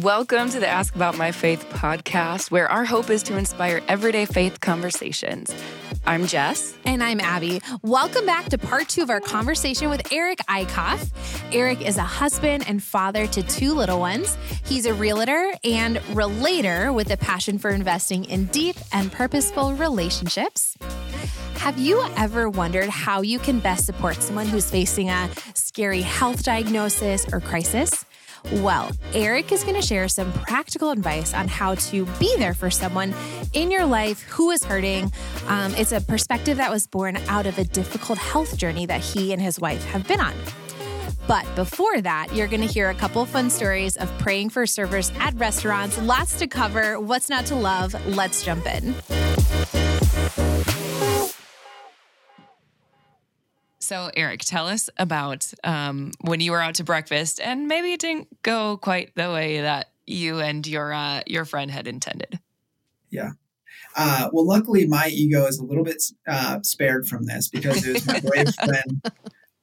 Welcome to the Ask About My Faith podcast, where our hope is to inspire everyday faith conversations. I'm Jess. And I'm Abby. Welcome back to part two of our conversation with Eric Eickhof. Eric is a husband and father to two little ones. He's a realtor and relator with a passion for investing in deep and purposeful relationships. Have you ever wondered how you can best support someone who's facing a scary health diagnosis or crisis? Well, Eric is going to share some practical advice on how to be there for someone in your life who is hurting. Um, it's a perspective that was born out of a difficult health journey that he and his wife have been on. But before that, you're going to hear a couple fun stories of praying for servers at restaurants. Lots to cover. What's not to love? Let's jump in. So, Eric, tell us about um, when you were out to breakfast, and maybe it didn't go quite the way that you and your uh, your friend had intended. Yeah. Uh, well, luckily, my ego is a little bit uh, spared from this because it was my brave friend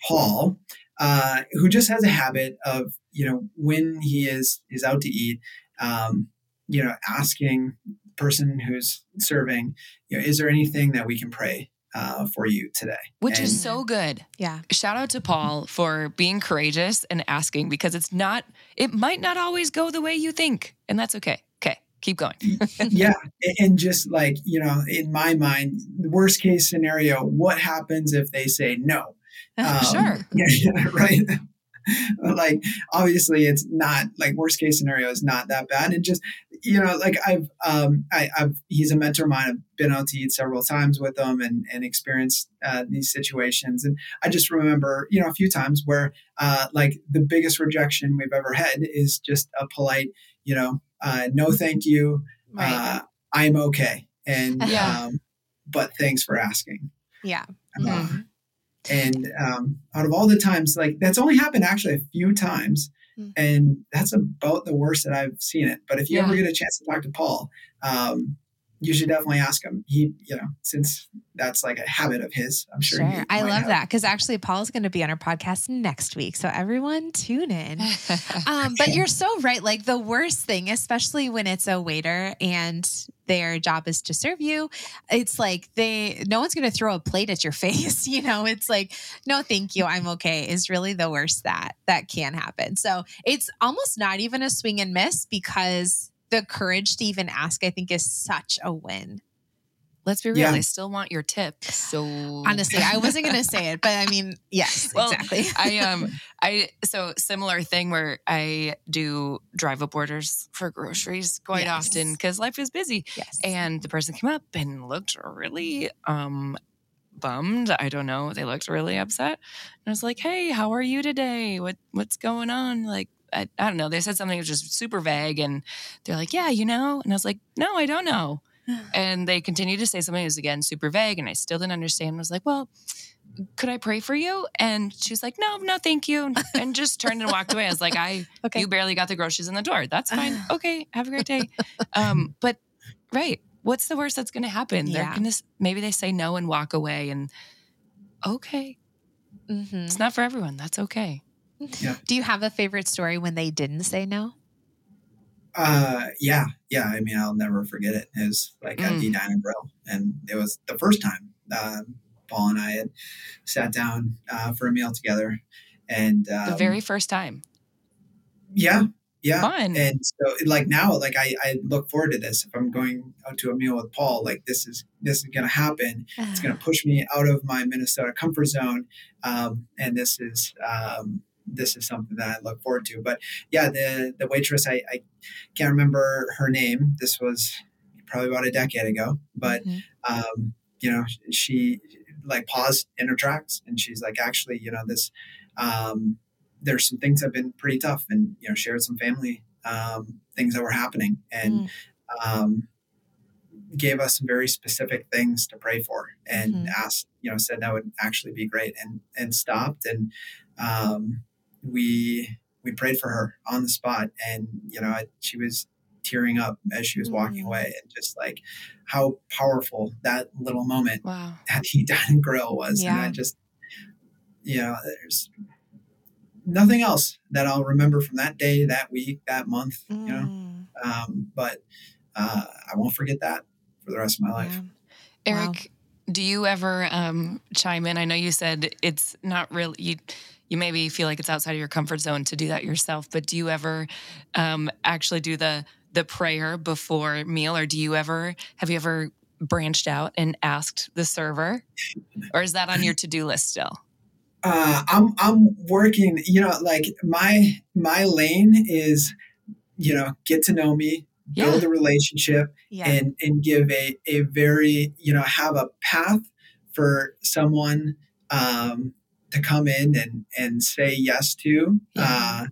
Paul, uh, who just has a habit of, you know, when he is is out to eat, um, you know, asking person who's serving, you know, is there anything that we can pray uh, for you today. Which and, is so good. Yeah. Shout out to Paul for being courageous and asking because it's not, it might not always go the way you think, and that's okay. Okay, keep going. yeah. And just like, you know, in my mind, the worst case scenario, what happens if they say no? Um, sure. Yeah, right. like obviously it's not like worst case scenario is not that bad. And just you know like i've um I, have he's a mentor of mine. I've been out to eat several times with him and and experienced uh, these situations. And i just remember you know a few times where uh like the biggest rejection we've ever had is just a polite you know uh no thank you. Right. uh i'm okay. And yeah. um but thanks for asking. Yeah. Mm-hmm. And um, out of all the times, like that's only happened actually a few times. Mm. And that's about the worst that I've seen it. But if you yeah. ever get a chance to talk to Paul, um, you should definitely ask him. He, you know, since that's like a habit of his, I'm sure. Sure. I love have. that because actually Paul's going to be on our podcast next week. So everyone tune in. um, but you're so right. Like the worst thing, especially when it's a waiter and their job is to serve you, it's like they, no one's going to throw a plate at your face. You know, it's like, no, thank you. I'm okay is really the worst that that can happen. So it's almost not even a swing and miss because the courage to even ask, I think, is such a win. Let's be real. Yeah. I still want your tip. So honestly, I wasn't going to say it, but I mean, yes, well, exactly. I um, I so similar thing where I do drive up orders for groceries quite yes. often because life is busy. Yes. And the person came up and looked really um bummed. I don't know. They looked really upset. And I was like, "Hey, how are you today? What what's going on?" Like, I, I don't know. They said something that was just super vague, and they're like, "Yeah, you know," and I was like, "No, I don't know." and they continued to say something that was again super vague, and I still didn't understand. I was like, "Well." Could I pray for you? And she's like, No, no, thank you. And just turned and walked away. I was like, I okay. you barely got the groceries in the door. That's fine. Okay, have a great day. Um, but right, what's the worst that's gonna happen? Yeah. They're gonna maybe they say no and walk away and okay. Mm-hmm. It's not for everyone. That's okay. Yeah. Do you have a favorite story when they didn't say no? Uh, yeah, yeah. I mean, I'll never forget it. It was like at the mm. Dine and Grill, and it was the first time uh, Paul and I had sat down uh, for a meal together, and um, the very first time. Yeah, yeah. Fun. And so, like now, like I, I look forward to this. If I'm going out to a meal with Paul, like this is this is going to happen. It's going to push me out of my Minnesota comfort zone, um, and this is um, this is something that I look forward to. But yeah, the the waitress, I, I can't remember her name. This was probably about a decade ago, but mm-hmm. um, you know, she like paused in her tracks and she's like, actually, you know, this um, there's some things that have been pretty tough, and you know, shared some family um, things that were happening, and mm. um, gave us some very specific things to pray for, and mm-hmm. asked, you know, said that would actually be great, and and stopped, and um, we we prayed for her on the spot, and you know she was tearing up as she was walking mm. away, and just like how powerful that little moment wow. at the dining grill was, yeah. and I just you know there's nothing else that I'll remember from that day, that week, that month. You know, Mm, um, but uh, I won't forget that for the rest of my life. yeah. Wow. Eric, do you ever um, chime in? I know you said it's not really you. You maybe feel like it's outside of your comfort zone to do that yourself, but do you ever um, actually do the the prayer before meal, or do you ever have you ever branched out and asked the server, or is that on your to do list still? uh, I'm I'm working. You know, like my my lane is, you know, get to know me, Yeah. build a relationship, Yeah. and and give a a very you know have a path for someone um, to come in and and say yes to. Yeah.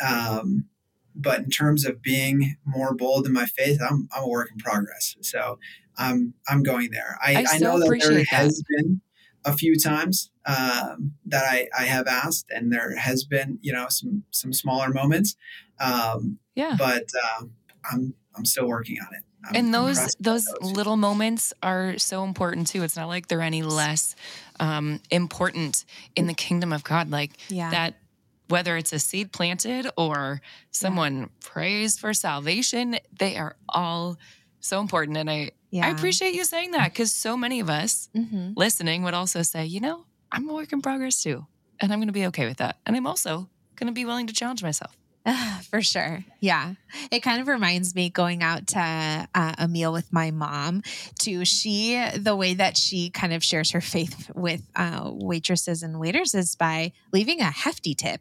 Uh, um, but in terms of being more bold in my faith, I'm I'm a work in progress. So I'm I'm going there. I, I I, know that there that. has been a few times um, that I, I have asked, and there has been you know some some smaller moments, um, Yeah. but uh, I'm I'm still working on it. I'm and those impressed by those little moments are so important too. It's not like they're any less um, important in the kingdom of God. Like yeah. that, whether it's a seed planted or someone prays for salvation, they are all so important. And I yeah. I appreciate you saying that because so many of us hmm listening would also say, you know, I'm a work in progress too, and I'm going to be okay with that, and I'm also going to be willing to challenge myself. For sure. Yeah. It kind of reminds me going out to uh, a meal with my mom to she, the way that she kind of shares her faith with uh, waitresses and waiters is by leaving a hefty tip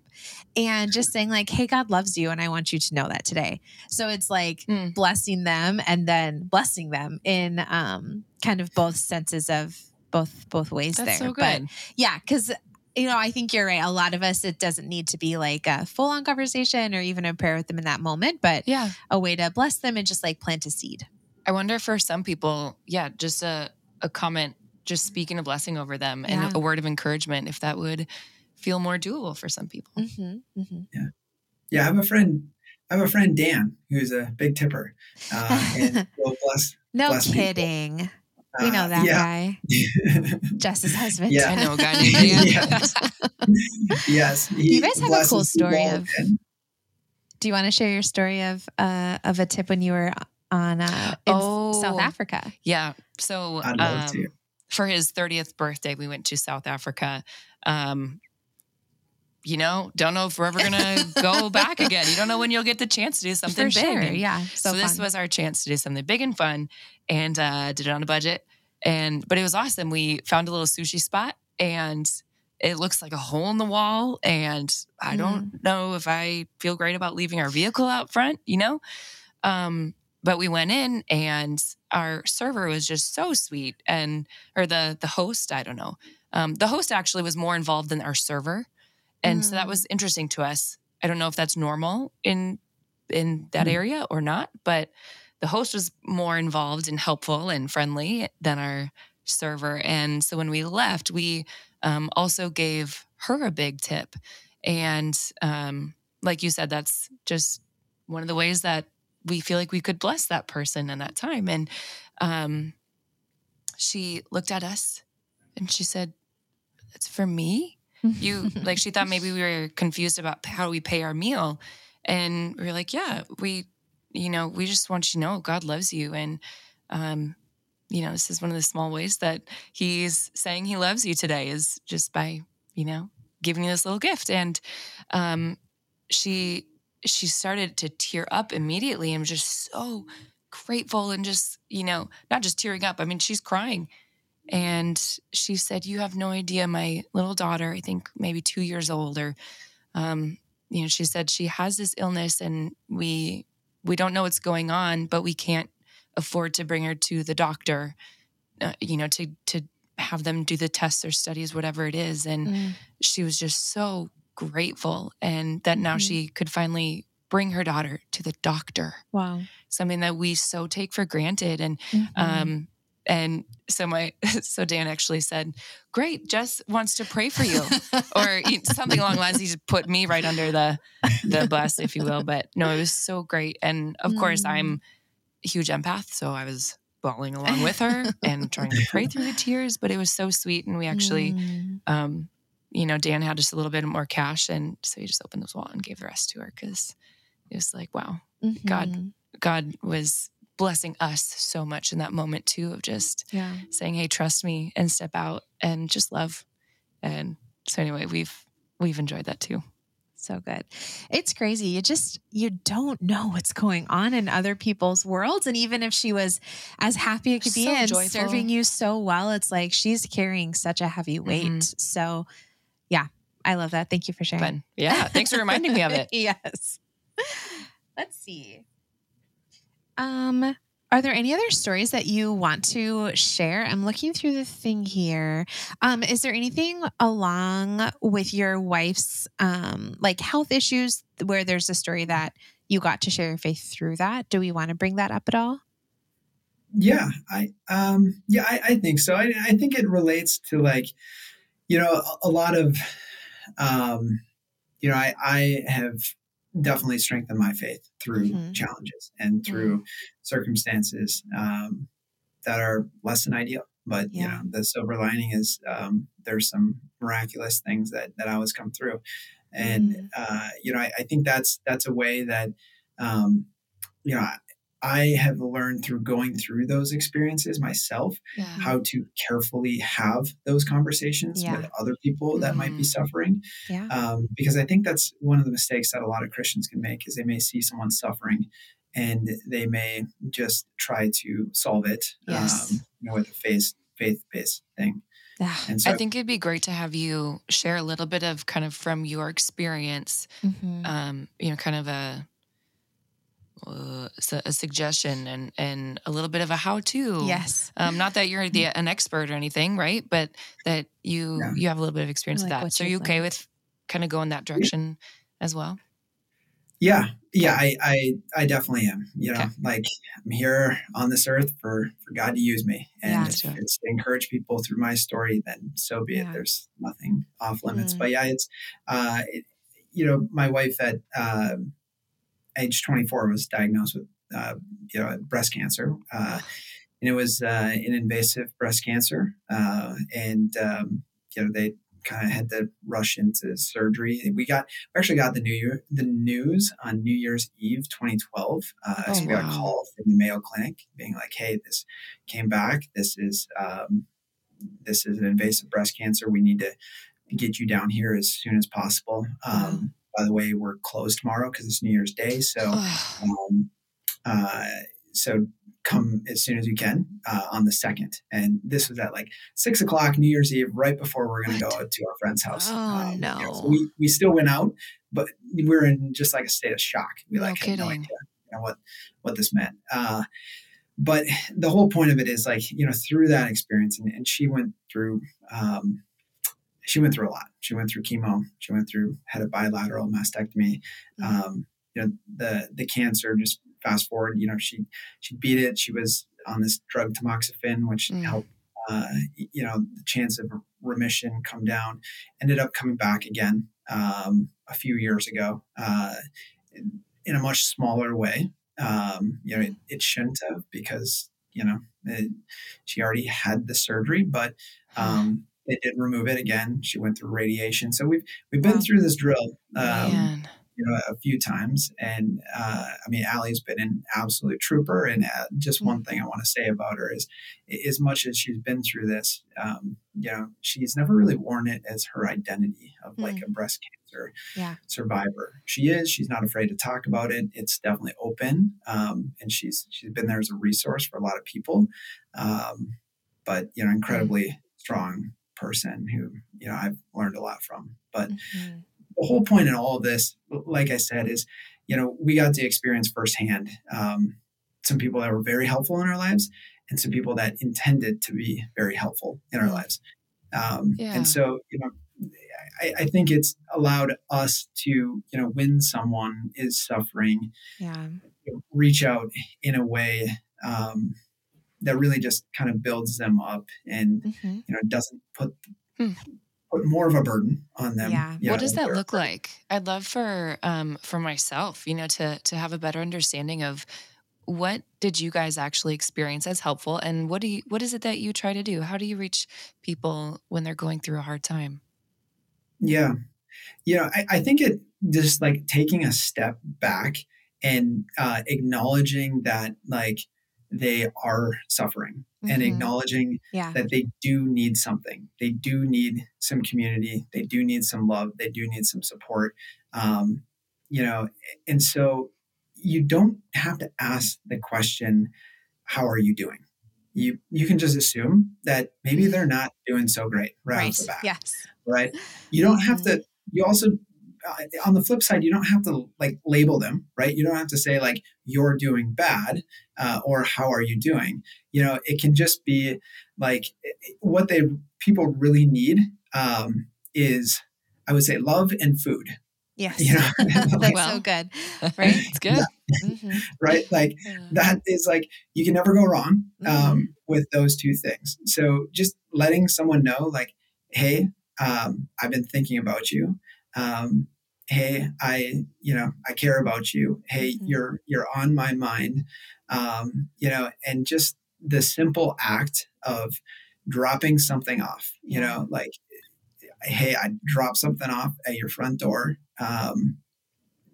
and just saying, like, hey, God loves you. And I want you to know that today. So it's like Mm. blessing them and then blessing them in um, kind of both senses of both both ways That's there. so But yeah, because you know, I think you're right. A lot of us, it doesn't need to be like a full on conversation or even a prayer with them in that moment, but yeah. a way to bless them and just like plant a seed. I wonder for some people, yeah, just a, a comment, just speaking a blessing over them Yeah. and a word of encouragement, if that would feel more doable for some people. Mm-hmm, mm-hmm. Yeah, I have a friend. I have a friend Dan who's a big tipper, uh, and will bless. No bless people. Kidding. We know uh, that yeah. guy, Jess's husband. Yeah. I know a guy named Dan. yes. yes. You guys have a cool story of- and- Do you want to share your story of uh, of a tip when you were on uh, in Oh. South Africa? Yeah. So I'd love um, to. for his 30th birthday, we went to South Africa. Um, you know, don't know if we're ever to go back again. You don't know when you'll get the chance to do something For big. sure. And Yeah. So, So, this was our chance to do something big and fun and uh, did it on a budget. And but it was awesome. We found a little sushi spot and it looks like a hole in the wall. And I don't know if I feel great about leaving our vehicle out front, you know? Um, but we went in and our server was just so sweet and or the the host, I don't know. Um, the host actually was more involved than our server. And so that Mm. was interesting to us. I don't know if that's normal in in that Mm. area or not, but the host was more involved and helpful and friendly than our server. And so when we left, we um, also gave her a big tip. And um, like you said, that's just one of the ways that we feel like we could bless that person in that time. And um, she looked at us and she said, It's for me you like she thought maybe we were confused about how we pay our meal. And we were like yeah we you know we just want you to know god loves you. And um you know this is one of the small ways that he's saying he loves you today is just by you know giving you this little gift. And um she she started to tear up immediately and was just so grateful and just you know not just tearing up i mean she's crying and she said, "You have no idea. My little daughter, I think maybe two years old, or um, you know, she said she has this illness, and we we don't know what's going on, but we can't afford to bring her to the doctor, uh, you know, to to have them do the tests or studies, whatever it is." And Mm. she was just so grateful, and that now Mhm. she could finally bring her daughter to the doctor, wow. something that we so take for granted, and Mhm. um, and so my so Dan actually said, "Great, Jess wants to pray for you," or something along the lines. He just put me right under the the bus, if you will. But no, it was so great, and of course, Mm. I'm a huge empath, so I was bawling along with her and trying to pray through the tears. But it was so sweet, and we actually, Mm. um, you know, Dan had just a little bit more cash. And so he just opened his wallet and gave the rest to her because it was like, wow, God, Mhm. God was blessing us so much in that moment too of just Yeah. saying, Hey, trust me and step out and just love. And so anyway, we've we've enjoyed that too. So good. It's crazy. You just you don't know what's going on in other people's worlds. And even if she was as happy as could be So and joyful. serving you so well, it's like she's carrying such a heavy weight. Mhm. So yeah, I love that. Thank you for sharing. Fun. Yeah. Thanks for reminding me of it. yes. Let's see. Um, are there any other stories that you want to share? I'm looking through the thing here. Um, is there anything along with your wife's um like health issues where there's a story that you got to share your faith through that? Do we want to bring that up at all? Yeah, I um yeah, I, I think so. I, I think it relates to like, you know, a, a lot of um, you know, I I have definitely strengthened my faith through Mhm. challenges and through circumstances um, that are less than ideal. But you know, the silver lining is um, there's some miraculous things that that always come through, and Mm. uh, you know, I, I think that's that's a way that um, you know. I, I have learned through going through those experiences myself Yeah. how to carefully have those conversations Yeah. with other people that might be Mhm. suffering Yeah. um, because I think that's one of the mistakes that a lot of Christians can make is they may see someone suffering and they may just try to solve it Yes. um, you know, with a faith faith based thing. Ah, And so I think it'd be great to have you share a little bit of kind of from your experience, mhm. um, you know, kind of a uh, a suggestion and and a little bit of a how to. Yes. Um, not that you're the an expert or anything, right? But that you Yeah. you have a little bit of experience Like with that. So are you've okay with kind of going that direction as well? yeah, yeah, I, I I definitely am. You know, Okay. like I'm here on this earth for for God to use me, and Yeah. if it's to encourage people through my story, then so be it. There's nothing off limits. Mm. But yeah, it's uh, it, you know, my wife at um age 24 was diagnosed with uh, you know breast cancer, uh, and it was uh, an invasive breast cancer, uh, and um, you know they kind of had to rush into surgery. We got we actually got the new year the news on New Year's Eve 2012. Uh, Oh, so we got a call from the Mayo Clinic being like, "Hey, this came back. This is um, this is an invasive breast cancer. We need to get you down here as soon as possible." Um, By the way, we're closed tomorrow because it's New Year's Day. So um, uh, so come as soon as you can uh, on the second. And this was at like six o'clock New Year's Eve, right before we're going to go to our friend's house. Oh, know, no. so we, we still went out, but we were in just like a state of shock. We No like had no idea you know, what what this meant. Uh, but the whole point of it is like you know through that experience, and, and she went through. Um, she went through a lot. She went through chemo. She went through had a bilateral mastectomy. Mhm. Um, you know the the cancer. Just fast forward. You know she she beat it. She was on this drug tamoxifen, which Mm. helped. Uh, you know the chance of remission come down. Ended up coming back again um, a few years ago uh, in, in a much smaller way. Um, you know it, it shouldn't have because you know it, she already had the surgery, but um, they did remove it again. She went through radiation, so we've we've been Wow. through this drill, um, you know, a few times. And uh, I mean, Allie's been an absolute trooper. And uh, just one thing I want to say about her is, as much as she's been through this, um, you know, she's never really worn it as her identity of like a breast cancer Yeah. survivor. She is. She's not afraid to talk about it. It's definitely open, um, and she's she's been there as a resource for a lot of people. Um, but you know, incredibly strong person who you know I've learned a lot from. But Mhm. the whole point in all of this, like I said, is you know we got to experience firsthand um, some people that were very helpful in our lives, and some people that intended to be very helpful in our lives. Um, Yeah. And so you know, I, I think it's allowed us to you know when someone is suffering, Yeah. reach out in a way. Um, that really just kind of builds them up and Mhm. you know doesn't put Hmm. put more of a burden on them. Yeah. you what does that look like i'd love for um for myself you know to to have a better understanding of what did you guys actually experience as helpful and what do you what is it that you try to do how do you reach people when they're going through a hard time Yeah. You know, I, I think it just like taking a step back and uh, acknowledging that like they are suffering mm-hmm. and acknowledging yeah. that they do need something. They do need some community. They do need some love. They do need some support. Um, you know, and so you don't have to ask the question, "How are you doing?" You you can just assume that maybe they're not doing so great right, right. off the bat. Yes. Right. You don't have to. You also on the flip side, you don't have to like label them, right? You don't have to say like you're doing bad uh, or how are you doing. You know, it can just be like what they people really need um, is, I would say, love and food. Yes, you know? that's well, so good. Right, it's good. Yeah. Mm-hmm. right, like yeah. that is like you can never go wrong um, mm-hmm. with those two things. So just letting someone know, like, hey, um, I've been thinking about you. Um, hey i you know i care about you. Hey mm-hmm. you're you're on my mind. Um you know and just the simple act of dropping something off you know like hey i dropped something off at your front door. Um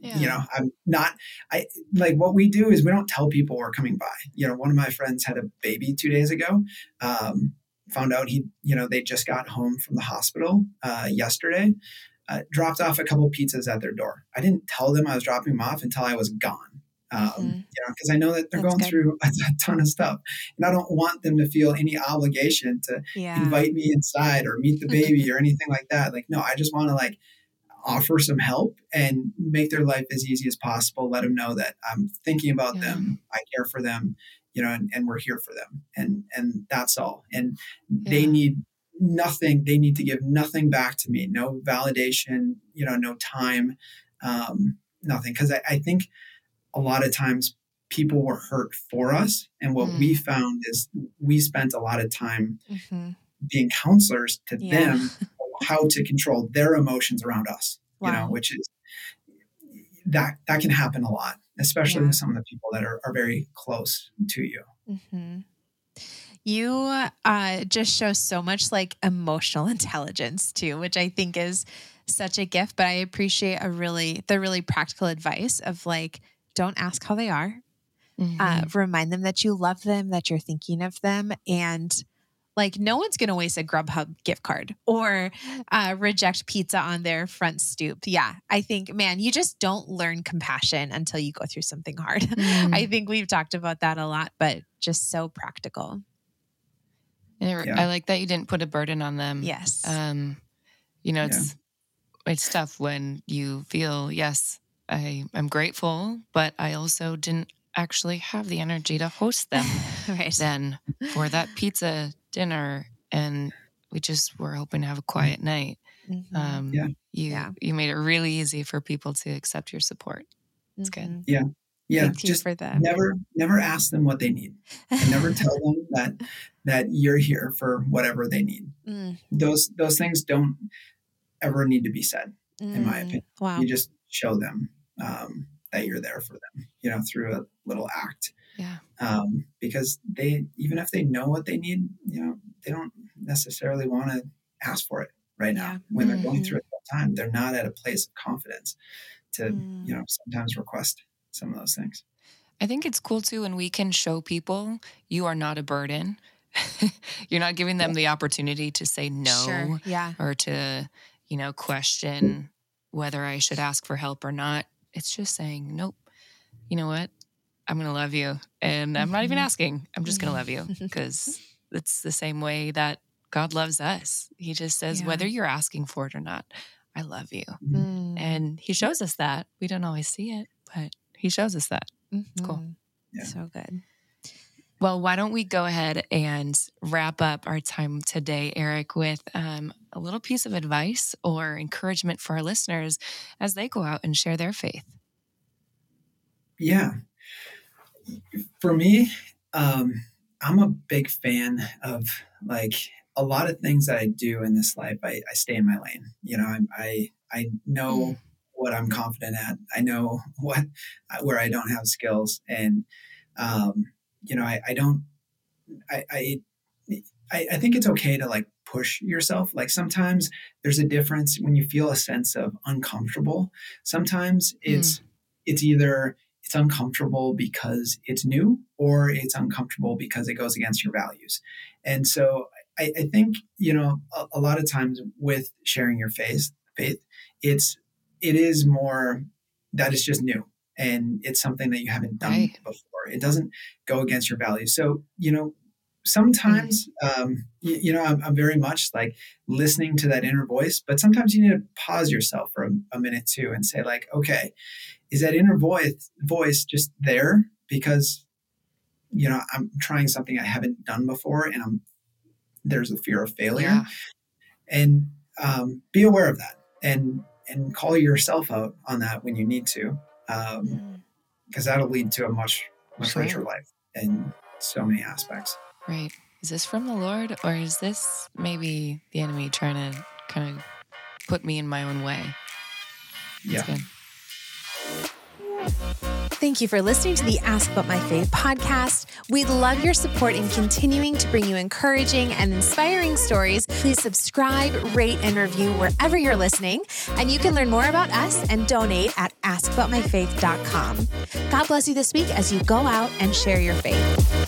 yeah. you know i'm not i like what we do is we don't tell people we're coming by. You know one of my friends had a baby two days ago um found out he you know they just got home from the hospital uh, yesterday uh, dropped off a couple pizzas at their door. I didn't tell them I was dropping them off until I was gone. Um, mm-hmm. You know, because I know that they're That's going good. through a, a, ton of stuff, and I don't want them to feel any obligation to yeah. invite me inside or meet the baby or anything like that. Like, no, I just want to like offer some help and make their life as easy as possible. Let them know that I'm thinking about yeah. them, I care for them, you know, and, and, we're here for them, and and that's all. And yeah. they need nothing they need to give nothing back to me no validation you know no time um, nothing because I, I, think a lot of times people were hurt for us and what mm. we found is we spent a lot of time mm-hmm. being counselors to yeah. them how to control their emotions around us wow. you know which is that that can happen a lot especially yeah. with some of the people that are, are very close to you mm-hmm. You uh, just show so much like emotional intelligence too, which I think is such a gift. But I appreciate a really the really practical advice of like, don't ask how they are. Mm-hmm. Uh, remind them that you love them, that you're thinking of them, and like no one's going to waste a Grubhub gift card or uh, reject pizza on their front stoop. Yeah, I think, man, you just don't learn compassion until you go through something hard. Mm. I think we've talked about that a lot, but just so practical. And yeah. I like that you didn't put a burden on them. Yes. Um, you know, it's yeah. it's tough when you feel, yes, I I'm grateful, but I also didn't actually have the energy to host them right. then for that pizza dinner and we just were hoping to have a quiet night. Mm-hmm. Um, yeah. You yeah. you made it really easy for people to accept your support. It's mm-hmm. good. Yeah yeah Thank just for that. never never ask them what they need and never tell them that that you're here for whatever they need mm. those those things don't ever need to be said mm. in my mm. opinion wow. you just show them um, that you're there for them you know through a little act yeah um, because they even if they know what they need you know they don't necessarily want to ask for it right now yeah. when they're mm-hmm. going through a tough time they're not at a place of confidence to mm. you know sometimes request some of those things. I think it's cool too when we can show people you are not a burden. You're not giving them the opportunity to say no sure. yeah. or to, you know, question whether I should ask for help or not. It's just saying, nope, you know what? I'm going to love you. And I'm not even mm-hmm. asking. I'm just going to love you because it's the same way that God loves us. He just says, yeah. whether you're asking for it or not, I love you. Mm. And He shows us that. We don't always see it, but he shows us that. Mm-hmm. Cool. Yeah. So good. Well, why don't we go ahead and wrap up our time today, Eric, with um, a little piece of advice or encouragement for our listeners as they go out and share their faith? Yeah. For me, um, I'm a big fan of like a lot of things that I do in this life. I, I stay in my lane. You know, I, I, I know mm what I'm confident at. I know what where I don't have skills, and um, you know, I, I don't. I, I I think it's okay to like push yourself. Like sometimes there's a difference when you feel a sense of uncomfortable. Sometimes it's mm. it's either it's uncomfortable because it's new or it's uncomfortable because it goes against your values. And so I, I think, you know, a, a, lot of times with sharing your faith, faith, it's it is more that is just new and it's something that you haven't done right. before. It doesn't go against your values. So, you know, sometimes mm-hmm. um, you, you, know I'm, I'm, very much like listening to that inner voice but sometimes you need to pause yourself for a, a, minute too and say like okay is that inner voice voice just there because you know i'm trying something i haven't done before and i'm there's a fear of failure yeah. and um, be aware of that and and call yourself out on that when you need to because um, mm. that'll lead to a much much sure. richer life in so many aspects Right. Is this from the Lord or is this maybe the enemy trying to kind of put me in my own way? yeah. Thank you for listening to the Ask About My Faith podcast. We'd love your support in continuing to bring you encouraging and inspiring stories. Please subscribe, rate, and review wherever you're listening. And you can learn more about us and donate at askaboutmyfaith.com. God bless you this week as you go out and share your faith.